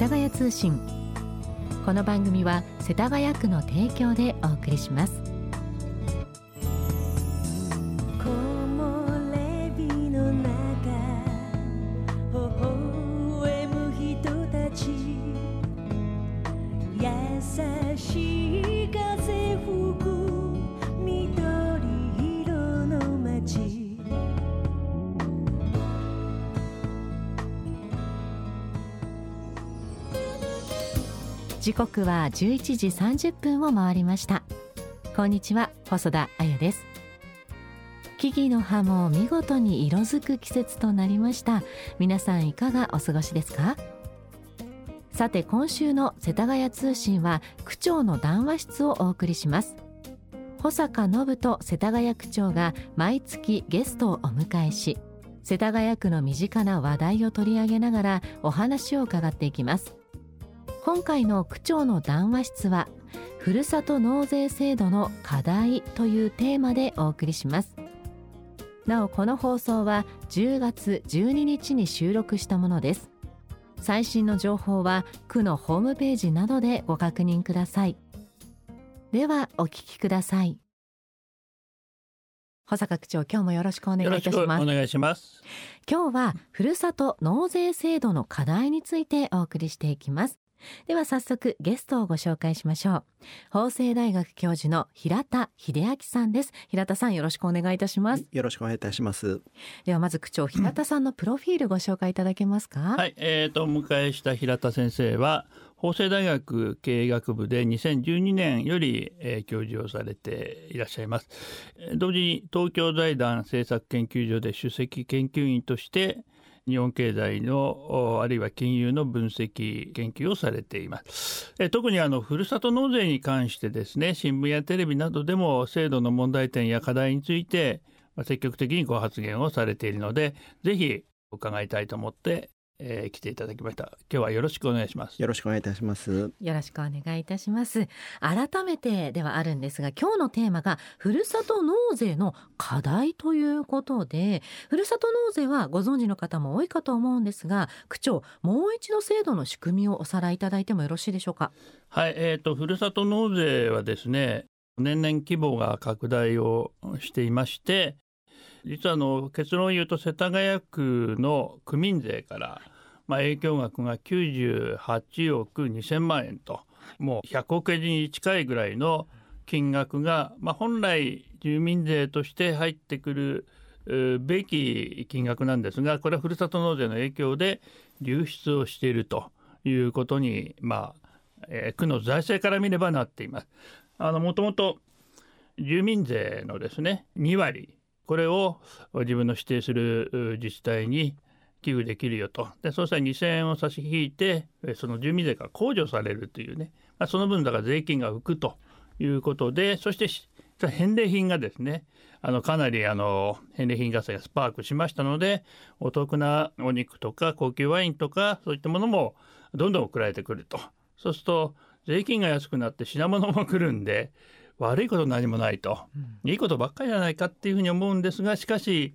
田谷通信。この番組は世田谷区の提供でお送りします。時刻は11時30分を回りました。こんにちは細田彩です。木々の葉も見事に色づく季節となりました。皆さんいかがお過ごしですか？さて今週の世田谷通信は区長の談話室をお送りします。保坂信人世田谷区長が毎月ゲストをお迎えし世田谷区の身近な話題を取り上げながらお話を伺っていきます。今回の区長の談話室はふるさと納税制度の課題というテーマでお送りします。なおこの放送は10月12日に収録したものです。最新の情報は区のホームページなどでご確認ください。ではお聞きください。保坂区長今日もよろしくお願いいたします。お願いします。今日はふるさと納税制度の課題についてお送りしていきますでは早速ゲストをご紹介しましょう。法政大学教授の平田秀明さんです。平田さんよろしくお願いいたします。よろしくお願いいたします。ではまず区長平田さんのプロフィールご紹介いただけますか、はいえーと、お迎えした平田先生は法政大学経営学部で2012年より、えー、教授をされていらっしゃいます。同時に東京財団政策研究所で首席研究員として日本経済のあるいは金融の分析研究をされています。え特にあのふるさと納税に関してですね新聞やテレビなどでも制度の問題点や課題について積極的にご発言をされているのでぜひ伺いたいと思ってえー、来ていただきました。今日はよろしくお願いします。よろしくお願いいたします。よろしくお願いいたします。改めてではあるんですが今日のテーマがふるさと納税の課題ということでふるさと納税はご存知の方も多いかと思うんですが区長もう一度制度の仕組みをおさらいいただいてもよろしいでしょうか？はいえーと、とふるさと納税はですね年々規模が拡大をしていまして実はあの結論を言うと世田谷区の区民税から、まあ、影響額が98億2000万円ともう100億円に近いぐらいの金額が、まあ、本来住民税として入ってくるべき金額なんですがこれはふるさと納税の影響で流出をしているということに、まあえー、区の財政から見ればなっています。あのもともと住民税のですね2割これを自分の指定する自治体に寄付できるよと。でそうしたら2,000円を差し引いてその住民税が控除されるというね、まあ、その分だから税金が浮くということでそして返礼品がですねあのかなりあの返礼品合戦がスパークしましたのでお得なお肉とか高級ワインとかそういったものもどんどん送られてくると。そうすると税金が安くなって品物も来るんで悪いこと何もないと、うん、いいことばっかりじゃないかっていうふうに思うんですがしかし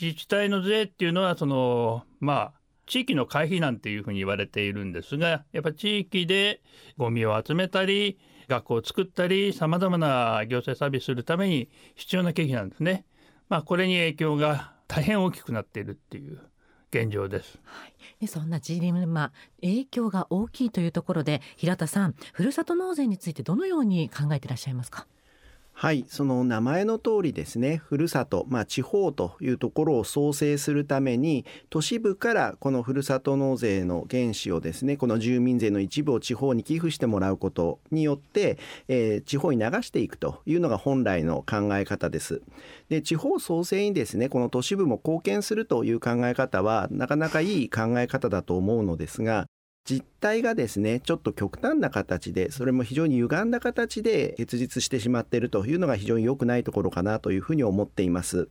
自治体の税っていうのはそのまあ地域の会費なんていうふうに言われているんですがやっぱ地域でゴミを集めたり学校を作ったりさまざまな行政サービスするために必要な経費なんですね。まあ、これに影響が大変大きくなっているっていう現状です。はい、そんなジレンマ影響が大きいというところで平田さんふるさと納税についてどのように考えていらっしゃいますか？はいその名前の通りですねふるさと、まあ、地方というところを創生するために都市部からこのふるさと納税の原資をですねこの住民税の一部を地方に寄付してもらうことによって、えー、地方に流していくというのが本来の考え方です。で地方創生にですねこの都市部も貢献するという考え方はなかなかいい考え方だと思うのですが実態がですねちょっと極端な形でそれも非常に歪んだ形で結実してしまっているというのが非常に良くないところかなというふうに思っています。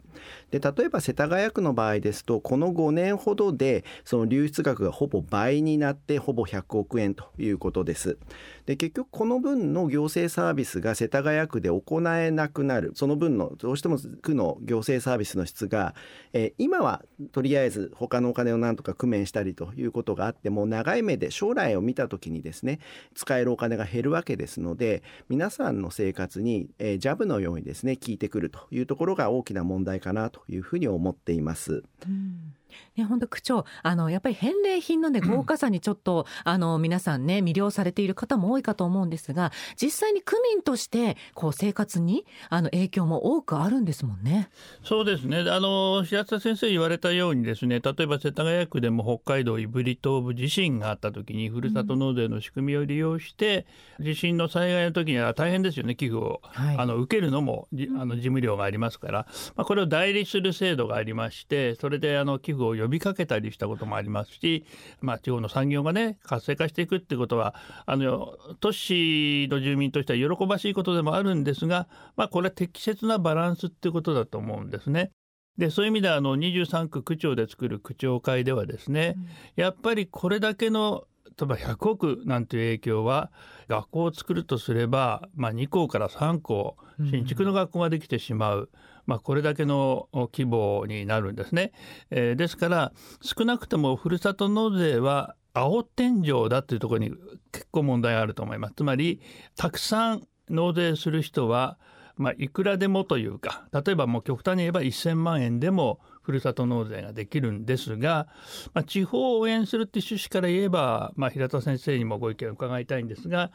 で例えば世田谷区の場合ですとこの5年ほどでその流出額がほぼ倍になってほぼ100億円ということです。で結局この分の行政サービスが世田谷区で行えなくなる。その分のどうしても区の行政サービスの質が、えー、今はとりあえず他のお金をなんとか工面したりということがあっても長い目でで将来を見た時にですね使えるお金が減るわけですので皆さんの生活に、えー、ジャブのようにですね効いてくるというところが大きな問題かなというふうに思っています。うんね、本当区長あのやっぱり返礼品の、ね、豪華さにちょっと、あの皆さんね魅了されている方も多いかと思うんですが実際に区民としてこう生活にあの影響も多くあるんですもんね。そうですね。あの白田先生言われたようにですね例えば世田谷区でも北海道胆振東部地震があった時にふるさと納税の仕組みを利用して、うん、地震の災害の時には大変ですよね寄付を、はい、あの受けるのもあの事務料がありますから、まあ、これを代理する制度がありましてそれであの寄付を呼びかけたりしたこともありますし、まあ、地方の産業がね活性化していくっていうことはあの都市の住民としては喜ばしいことでもあるんですが、まあ、これは適切なバランスっていうことだと思うんですね。でそういう意味ではあの23区区長で作る区長会ではですね、うん、やっぱりこれだけの例えば100億なんていう影響は学校を作るとすれば、まあ、2校から3校新築の学校ができてしまう、うん、まあ、これだけの規模になるんですね。えー、ですから少なくともふるさと納税は青天井だというところに結構問題があると思います。つまりたくさん納税する人はまあ、いくらでもというか例えばもう極端に言えば1000万円でもふるさと納税ができるんですが、まあ、地方を応援するって趣旨から言えば、まあ、平田先生にもご意見を伺いたいんですが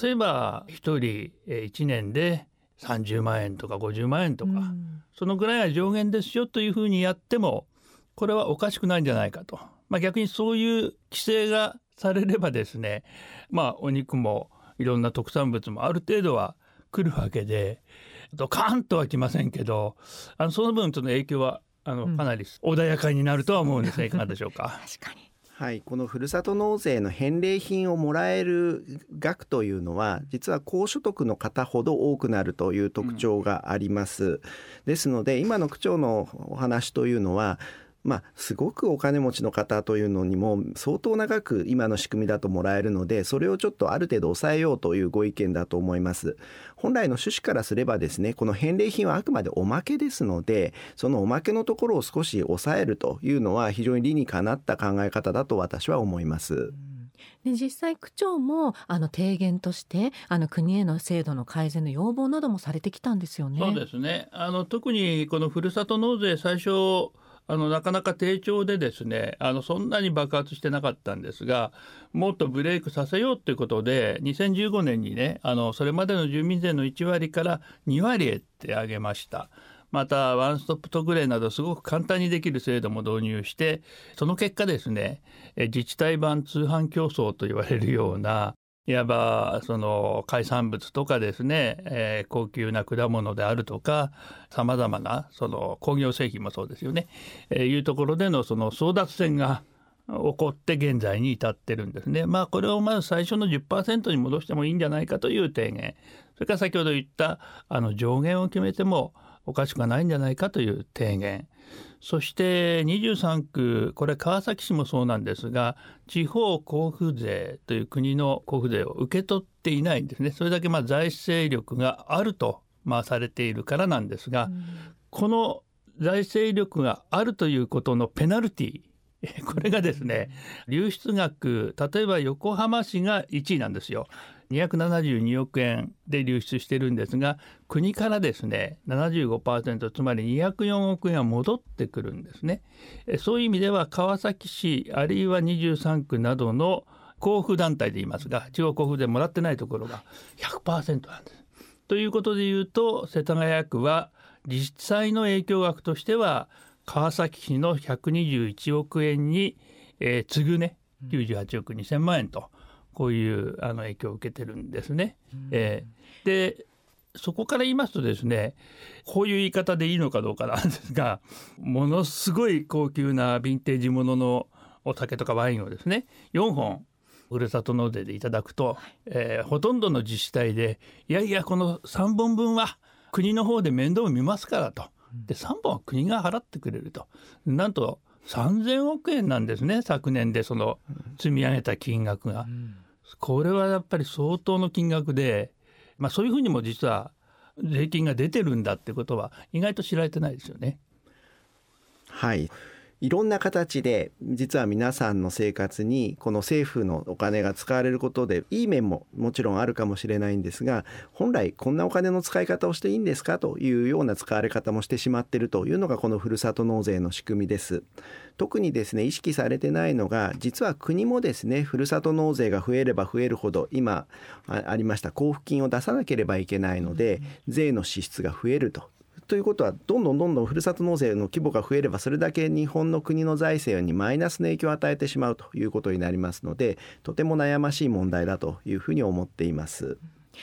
例えば1人1年で30万円とか50万円とか、うん、そのぐらいが上限ですよというふうにやってもこれはおかしくないんじゃないかと、まあ、逆にそういう規制がされればですねまあお肉もいろんな特産物もある程度は来るわけでドカンとは来ませんけどあのその分との影響はあの、かなり穏やかになるとは思うんですがいかがでしょうか？確かにはい、このふるさと納税の返礼品をもらえる額というのは実は高所得の方ほど多くなるという特徴があります。ですので今の区長のお話というのはまあ、すごくお金持ちの方というのにも相当長く今の仕組みだともらえるのでそれをちょっとある程度抑えようというご意見だと思います本来の趣旨からすればですねこの返礼品はあくまでおまけですのでそのおまけのところを少し抑えるというのは非常に理にかなった考え方だと私は思います。で実際区長もあの提言としてあの国への制度の改善の要望などもされてきたんですよね。そうですねあの特にこのふるさと納税最初あのなかなか低調でですねあのそんなに爆発してなかったんですがもっとブレイクさせようということで2015年にねあのそれまでの住民税の1割から2割へって上げました。またワンストップ特例などすごく簡単にできる制度も導入してその結果ですね自治体版通販競争と言われるようないわばその海産物とかですね、えー、高級な果物であるとかさまざまなその工業製品もそうですよね、えー、いうところでのその争奪戦が起こって現在に至ってるんですね。まあこれをまず最初の10%に戻してもいいんじゃないかという提言それから先ほど言ったあの上限を決めてもおかしくはないんじゃないかという提言そして23区これ川崎市もそうなんですが地方交付税という国の交付税を受け取っていないんですねそれだけまあ財政力があるとまあされているからなんですが、うん、この財政力があるということのペナルティ これがですね流出額例えば横浜市が1位なんですよ。272億円で流出してるんですが国からですね75%つまり204億円は戻ってくるんですねそういう意味では川崎市あるいは23区などの交付団体で言いますが地方交付でもらってないところが100%なんです。ということでいうと世田谷区は実際の影響額としては川崎市の121億円に、えー、次ぐね98億2000万円とこういうあの影響を受けてるんですね。えー、でそこから言いますとですねこういう言い方でいいのかどうかなんですがものすごい高級なヴィンテージもののお酒とかワインをですね4本ふるさと納税でいただくと、えー、ほとんどの自治体でいやいやこの3本分は国の方で面倒を見ますからと。で3本は国が払ってくれると。なんと3000億円なんですね昨年でその積み上げた金額が。うんこれはやっぱり相当の金額で、まあ、そういうふうにも実は税金が出てるんだってことは意外と知られてないですよね。はいいろんな形で実は皆さんの生活にこの政府のお金が使われることでいい面ももちろんあるかもしれないんですが本来こんなお金の使い方をしていいんですか？というような使われ方もしてしまっているというのがこのふるさと納税の仕組みです。特にですね意識されてないのが実は国もですねふるさと納税が増えれば増えるほど今ありました交付金を出さなければいけないので税の支出が増えるとということはどんどんどんどんふるさと納税の規模が増えればそれだけ日本の国の財政にマイナスの影響を与えてしまうということになりますのでとても悩ましい問題だというふうに思っています。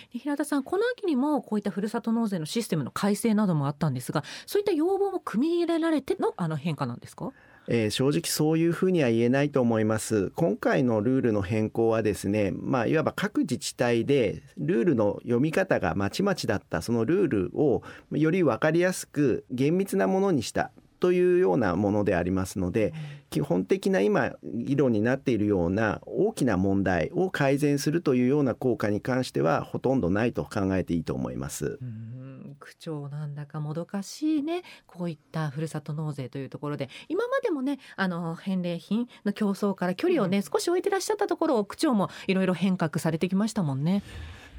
平田さんこの秋にもこういったふるさと納税のシステムの改正などもあったんですがそういった要望も組み入れられてのあの変化なんですか？えー、正直そういうふうには言えないと思います。今回のルールの変更はですね、まあ、いわば各自治体でルールの読み方がまちまちだったそのルールをより分かりやすく厳密なものにしたというようなものでありますので、基本的な今議論になっているような大きな問題を改善するというような効果に関してはほとんどないと考えていいと思います。区長なんだかもどかしいね。こういったふるさと納税というところで。今までもねあの返礼品の競争から距離をね、少し置いてらっしゃったところを区長もいろいろ変革されてきましたもんね。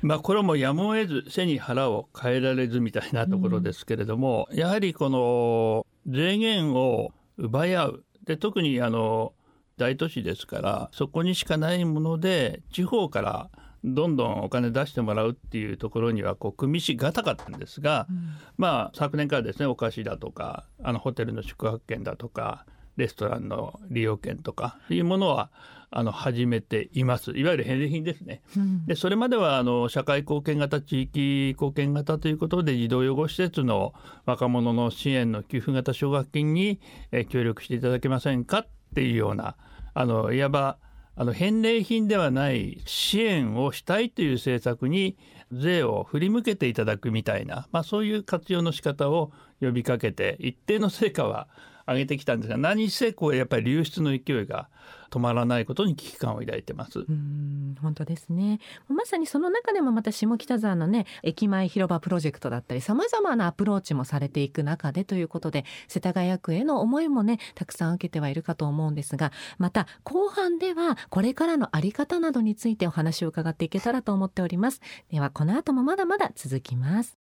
まあ、これもやむを得ず背に腹を変えられずみたいなところですけれども、うん、やはりこの税源を奪い合う。で特にあの大都市ですからそこにしかないもので地方からどんどんお金出してもらうっていうところにはこう組みしがたかったんですが、うん、まあ昨年からですねお菓子だとかあのホテルの宿泊券だとかレストランの利用券とかいうものはあの始めています。いわゆる返礼品ですね、うん、でそれまではあの社会貢献型地域貢献型ということで児童養護施設の若者の支援の給付型奨学金に、え協力していただけませんかっていうようなあのいわばあの返礼品ではない支援をしたいという政策に税を振り向けていただくみたいな、まあ、そういう活用の仕方を呼びかけて一定の成果は上げてきたんですが何せこうやっぱり流出の勢いが止まらないことに危機感を抱いてます。うん本当ですね。まさにその中でもまた下北沢のね駅前広場プロジェクトだったりさまざまなアプローチもされていく中でということで世田谷区への思いもねたくさん受けてはいるかと思うんですがまた後半ではこれからのあり方などについてお話を伺っていけたらと思っております。ではこの後もまだまだ続きます。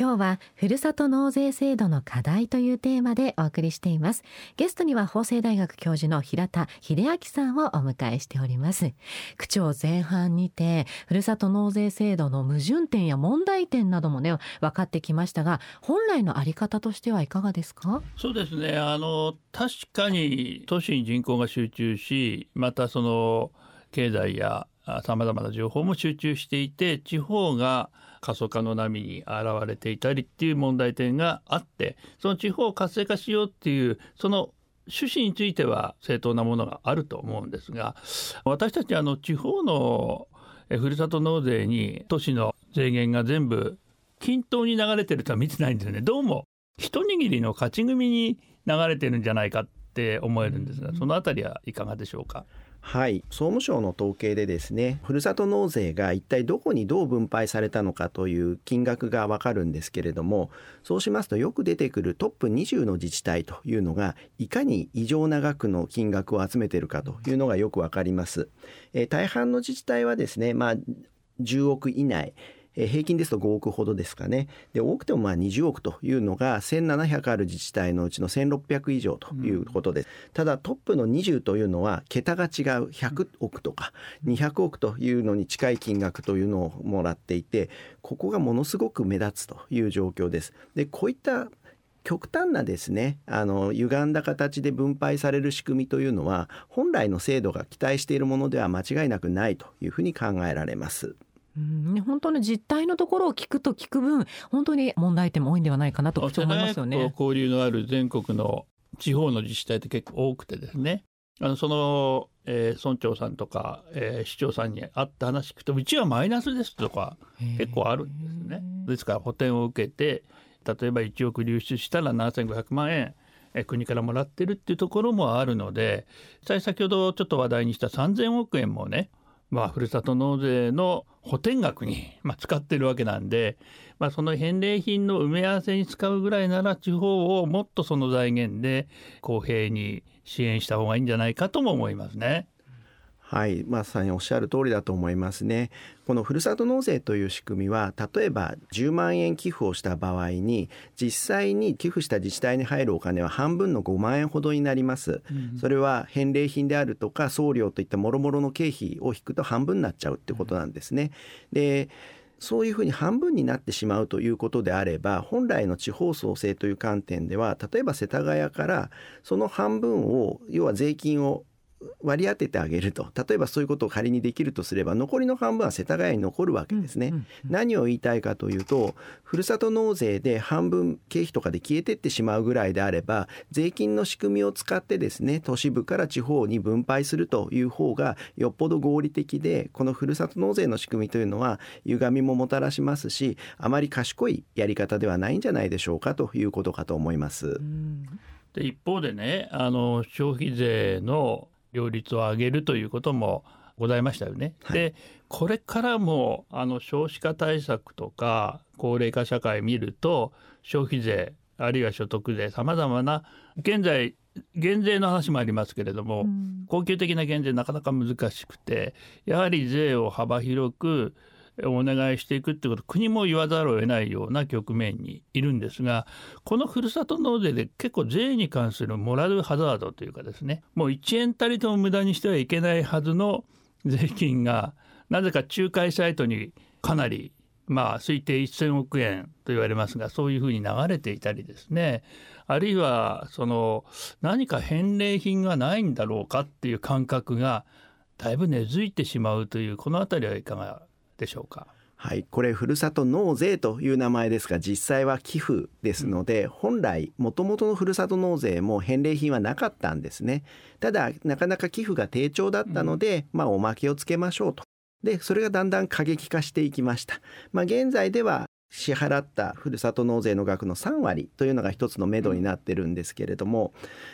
今日はふるさと納税制度の課題というテーマでお送りしています。ゲストには法政大学教授の平田秀明さんをお迎えしております。区長前半にてふるさと納税制度の矛盾点や問題点などもね分かってきましたが本来のあり方としてはいかがですか？そうですね。あの確かに都市に人口が集中しまたその経済やさまざまな情報も集中していて地方が過疎化の波に現れていたりっていう問題点があってその地方を活性化しようっていうその趣旨については正当なものがあると思うんですが私たちあの地方のふるさと納税に都市の税源が全部均等に流れてるとは見てないんですよねどうも一握りの勝ち組に流れてるんじゃないかって思えるんですがそのあたりはいかがでしょうか？はい総務省の統計でですねふるさと納税が一体どこにどう分配されたのかという金額がわかるんですけれどもそうしますとよく出てくるトップ20の自治体というのがいかに異常な額の金額を集めてるかというのがよく分かります。え、大半の自治体はですねまあ10億以内平均ですと5億ほどですかね。で多くてもまあ20億というのが1700ある自治体のうちの1600以上ということです、うん、ただトップの20というのは桁が違う。100億とか200億というのに近い金額というのをもらっていてここがものすごく目立つという状況です。でこういった極端なですねあの歪んだ形で分配される仕組みというのは本来の制度が期待しているものでは間違いなくないというふうに考えられます。うん本当の実態のところを聞くと聞く分本当に問題点も多いんではないかなと思いますよね。交流のある全国の地方の自治体って結構多くてですねあのその、えー、村長さんとか、えー、市長さんに会った話聞くとうちはマイナスですとか結構あるんですね。ですから補填を受けて例えば1億流出したら7500万円国からもらってるっていうところもあるので先ほどちょっと話題にした3,000億円もねまあ、ふるさと納税の補填額に、まあ、使ってるわけなんで、まあ、その返礼品の埋め合わせに使うぐらいなら地方をもっとその財源で公平に支援した方がいいんじゃないかとも思いますね。はいまさにおっしゃる通りだと思いますね。このふるさと納税という仕組みは例えば10万円寄付をした場合に実際に寄付した自治体に入るお金は半分の5万円ほどになります。うん、それは返礼品であるとか送料といったもろもろの経費を引くと半分になっちゃうってことなんですね。でそういうふうに半分になってしまうということであれば本来の地方創生という観点では例えば世田谷からその半分を要は税金を割り当ててあげると。例えばそういうことを仮にできるとすれば残りの半分は世田谷に残るわけですね、うんうんうん、何を言いたいかというとふるさと納税で半分経費とかで消えてってしまうぐらいであれば税金の仕組みを使ってですね都市部から地方に分配するという方がよっぽど合理的でこのふるさと納税の仕組みというのは歪みももたらしますしあまり賢いやり方ではないんじゃないでしょうかということかと思います。で一方でねあの消費税の両立を上げるということもございましたよね。はい、でこれからもあの少子化対策とか高齢化社会見ると消費税あるいは所得税さまざまな現在減税の話もありますけれども、うん、恒久的な減税なかなか難しくてやはり税を幅広くお願いしていくってこと国も言わざるを得ないような局面にいるんですがこのふるさと納税で結構税に関するモラルハザードというかですねもう1円たりとも無駄にしてはいけないはずの税金がなぜか仲介サイトにかなりまあ推定1000億円と言われますがそういうふうに流れていたりですね。あるいはその何か返礼品がないんだろうかっていう感覚がだいぶ根付いてしまうというこの辺りはいかがでしょうか？はい、これふるさと納税という名前ですが実際は寄付ですので、うん、本来もともとのふるさと納税も返礼品はなかったんですね。ただなかなか寄付が低調だったので、うん、まあおまけをつけましょうと。でそれがだんだん過激化していきました。まあ現在では支払ったふるさと納税の額の3割というのが一つの目処になってるんですけれども、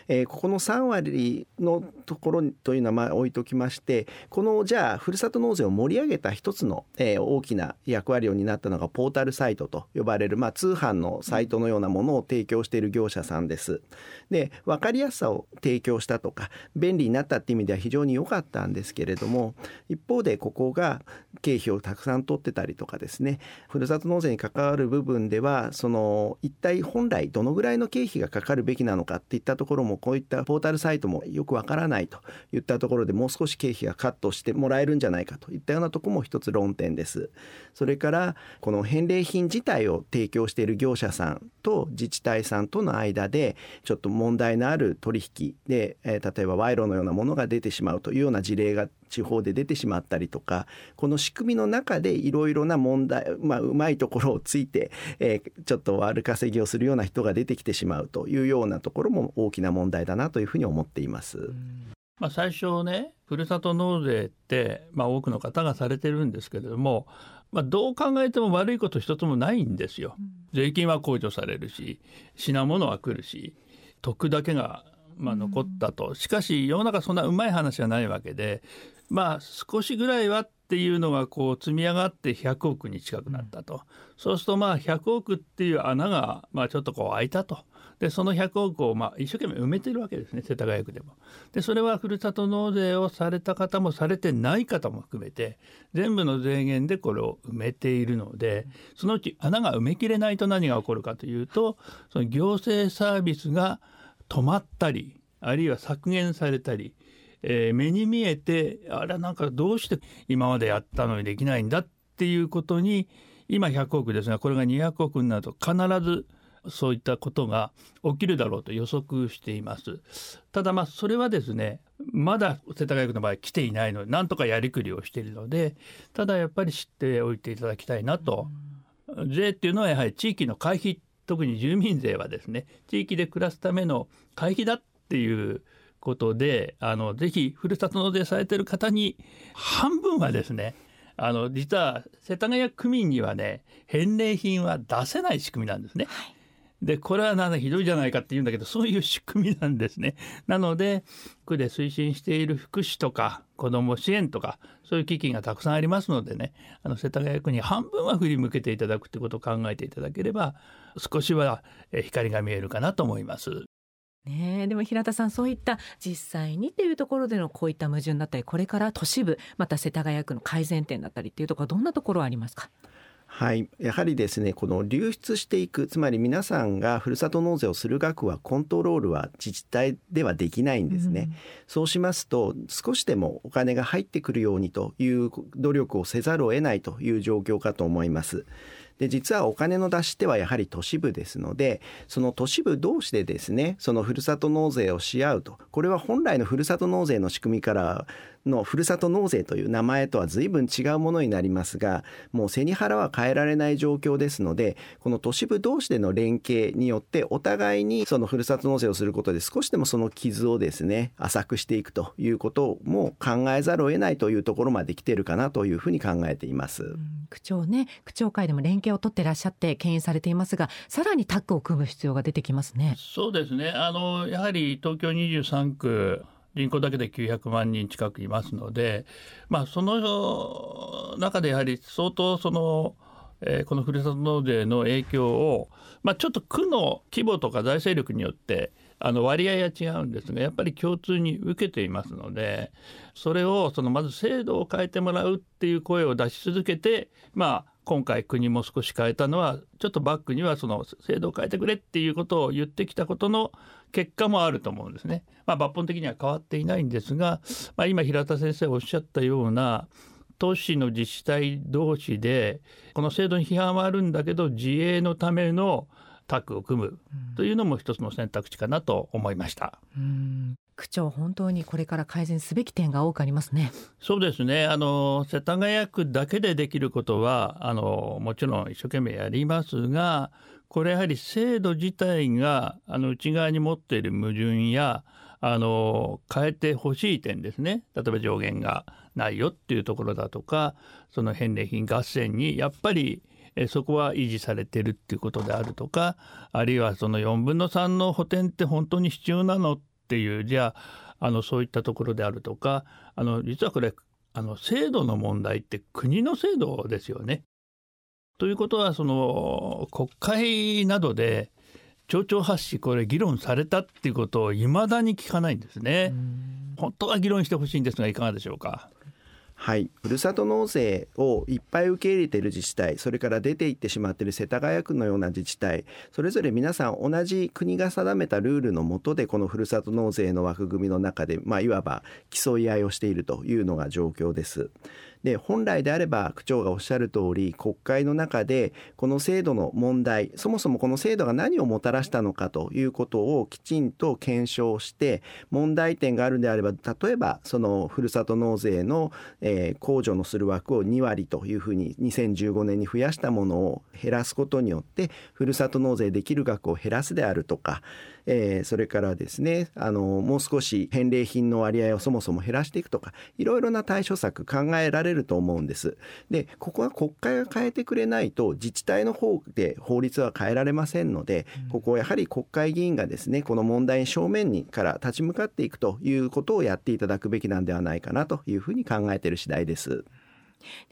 えー、ここの3割のところというのはまあ置いときましてこのじゃあふるさと納税を盛り上げた一つの、えー、大きな役割を担ったのがポータルサイトと呼ばれる、まあ、通販のサイトのようなものを提供している業者さんです。で分かりやすさを提供したとか便利になったっていう意味では非常に良かったんですけれども一方でここが経費をたくさん取ってたりとかですねふるさと納税に関わる部分ではその一体本来どのぐらいの経費がかかるべきなのかっていったところもこういったポータルサイトもよくわからないといったところでもう少し経費がカットしてもらえるんじゃないかといったようなところも一つ論点です。それからこの返礼品自体を提供している業者さんと自治体さんとの間でちょっと問題のある取引で、えー、例えば賄賂のようなものが出てしまうというような事例が地方で出てしまったりとかこの仕組みの中でいろいろな問題まあうまいところをついて、えー、ちょっと悪稼ぎをするような人が出てきてしまうというようなところも大きな問題だなというふうに思っています。まあ、最初ねふるさと納税って、まあ、多くの方がされてるんですけれども、まあ、どう考えても悪いこと一つもないんですよ。税金は控除されるし品物は来るし得だけがまあ残ったと、しかし世の中そんなうまい話はないわけでまあ少しぐらいはっていうのがこう積み上がって100億に近くなったと、うん、そうするとまあ100億っていう穴がまあちょっとこう開いたと。でその100億をまあ一生懸命埋めてるわけですね世田谷区でも。でそれはふるさと納税をされた方もされてない方も含めて全部の税源でこれを埋めているのでそのうち穴が埋めきれないと何が起こるかというとその行政サービスが止まったりあるいは削減されたり、えー、目に見えてあれなんかどうして今までやったのにできないんだっていうことに今100億ですがこれが200億になると必ずそういったことが起きるだろうと予測しています。ただまあそれはですねまだ世田谷区の場合来ていないのでなんとかやりくりをしているのでただやっぱり知っておいていただきたいなと、税っていうのはやはり地域の会費特に住民税はですね地域で暮らすための会費だっていうことであのぜひふるさと納税されてる方に半分はですねあの実は世田谷区民にはね返礼品は出せない仕組みなんですね。はいでこれはなんだひどいじゃないかって言うんだけどそういう仕組みなんですね。なので区で推進している福祉とか子ども支援とかそういう基金がたくさんありますのでねあの世田谷区に半分は振り向けていただくってことを考えていただければ少しは光が見えるかなと思います。ねでも平田さんそういった実際にっていうところでのこういった矛盾だったりこれから都市部また世田谷区の改善点だったりっていうところはどんなところありますか？はい、やはりですねこの流出していくつまり皆さんがふるさと納税をする額はコントロールは自治体ではできないんですね、うん、そうしますと少しでもお金が入ってくるようにという努力をせざるを得ないという状況かと思いますで実はお金の出し手はやはり都市部ですのでその都市部同士でですねそのふるさと納税をし合うと。これは本来のふるさと納税の仕組みからのふるさと納税という名前とは随分違うものになりますがもう背に腹は変えられない状況ですのでこの都市部同士での連携によってお互いにそのふるさと納税をすることで少しでもその傷をですね浅くしていくということも考えざるを得ないというところまで来てるかなというふうに考えています。区長ね区長会でも連携を取ってらっしゃって牽引されていますがさらにタッグを組む必要が出てきますね。そうですねあのやはり東京23区人口だけで900万人近くいますので、まあ、その中でやはり相当その、えー、このふるさと納税の影響を、まあ、ちょっと区の規模とか財政力によってあの割合は違うんですがやっぱり共通に受けていますのでそれをそのまず制度を変えてもらうっていう声を出し続けてまあ今回国も少し変えたのはちょっとバックにはその制度を変えてくれっていうことを言ってきたことの結果もあると思うんですね。まあ、抜本的には変わっていないんですが、まあ、今平田先生おっしゃったような都市の自治体同士でこの制度に批判はあるんだけど自衛のためのタッグを組むというのも一つの選択肢かなと思いました。うん区長本当にこれから改善すべき点が多くありますね。そうですね。あの世田谷区だけでできることはあのもちろん一生懸命やりますが、これやはり制度自体があの内側に持っている矛盾やあの変えてほしい点ですね。例えば上限がないよっていうところだとか、その返礼品合戦にやっぱりそこは維持されてるっていうことであるとかあるいはその4分の3の補填って本当に必要なのっていうじゃああのそういったところであるとかあの実はこれあの制度の問題って国の制度ですよね。ということはその国会などで町長発しこれ議論されたっていうことをいまだに聞かないんですね。本当は議論してほしいんですがいかがでしょうか？はい、ふるさと納税をいっぱい受け入れている自治体それから出ていってしまっている世田谷区のような自治体それぞれ皆さん同じ国が定めたルールの下でこのふるさと納税の枠組みの中で、まあ、いわば競い合いをしているというのが状況です。で本来であれば区長がおっしゃる通り国会の中でこの制度の問題そもそもこの制度が何をもたらしたのかということをきちんと検証して問題点があるんであれば例えばそのふるさと納税の、えー、控除のする枠を2割というふうに2015年に増やしたものを減らすことによってふるさと納税できる額を減らすであるとかえー、それからですねあのもう少し返礼品の割合をそもそも減らしていくとかいろいろな対処策考えられると思うんです。でここは国会が変えてくれないと自治体の方で法律は変えられませんのでここはやはり国会議員がですねこの問題正面にから立ち向かっていくということをやっていただくべきなんではないかなというふうに考えている次第です。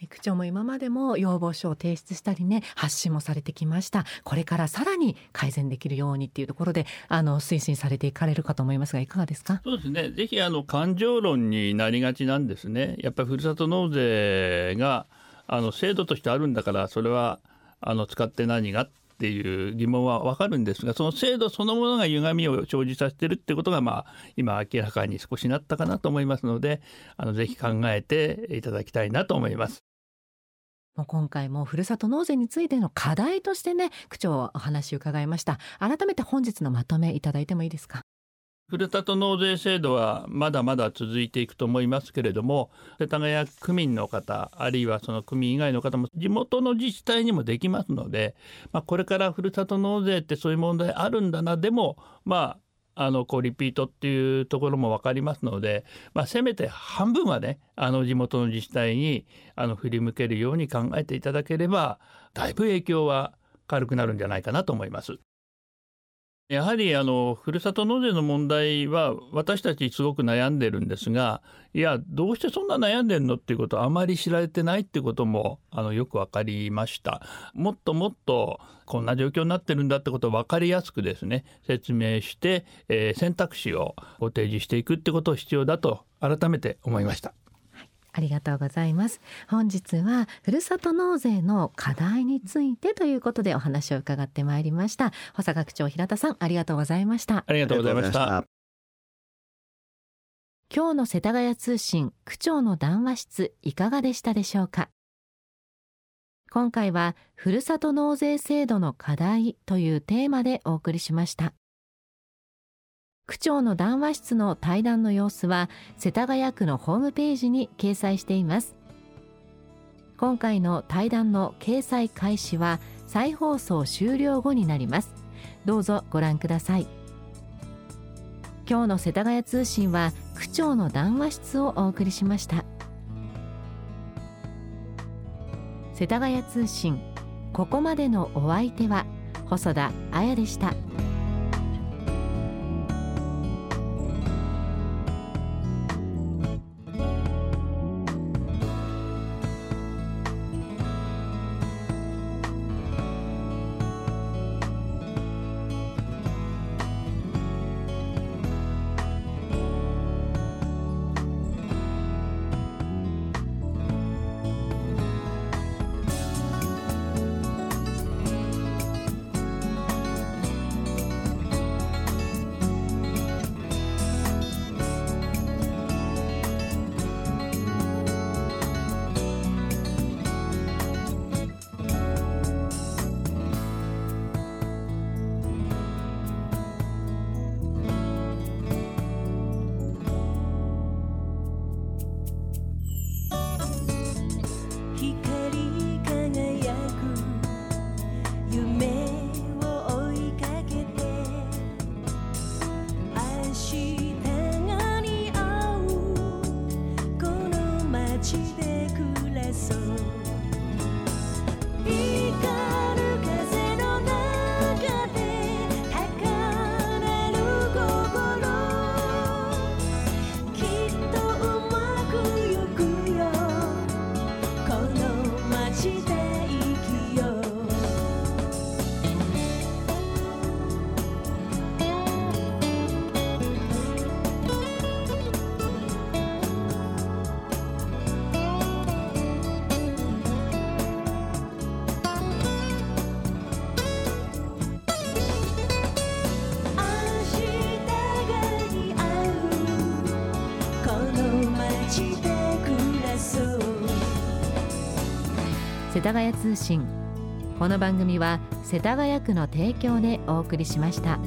区長も今までも要望書を提出したりね発信もされてきました。これからさらに改善できるようにっていうところであの推進されていかれるかと思いますがいかがですか？そうですね。ぜひあの感情論になりがちなんですね。やっぱりふるさと納税があの制度としてあるんだからそれはあの使って何がっていう疑問はわかるんですがその制度そのものが歪みを生じさせてるってことが、まあ、今明らかに少しなったかなと思いますのであのぜひ考えていただきたいなと思います。もう今回もふるさと納税についての課題としてね区長お話を伺いました改めて本日のまとめいただいてもいいですか？ふるさと納税制度はまだまだ続いていくと思いますけれども世田谷区民の方あるいはその区民以外の方も地元の自治体にもできますので、まあ、これからふるさと納税ってそういう問題あるんだなでもまああのこうリピートっていうところも分かりますので、まあ、せめて半分はねあの地元の自治体にあの振り向けるように考えていただければだいぶ影響は軽くなるんじゃないかなと思います。やはりあのふるさと納税の問題は私たちすごく悩んでるんですがいやどうしてそんな悩んでるのっていうことあまり知られてないってこともあのよく分かりましたもっともっとこんな状況になってるんだってことを分かりやすくですね説明して、えー、選択肢をご提示していくってことを必要だと改めて思いました。ありがとうございます。本日はふるさと納税の課題についてということでお話を伺ってまいりました。保坂区長平田さんありがとうございました。ありがとうございました。今日の世田谷通信区長の談話室いかがでしたでしょうか？今回はふるさと納税制度の課題というテーマでお送りしました区長の談話室の対談の様子は世田谷区のホームページに掲載しています。今回の対談の掲載開始は再放送終了後になります。どうぞご覧ください。今日の世田谷通信は区長の談話室をお送りしました。世田谷通信ここまでのお相手は細田彩でした。谷通信この番組は世田谷区の提供でお送りしました。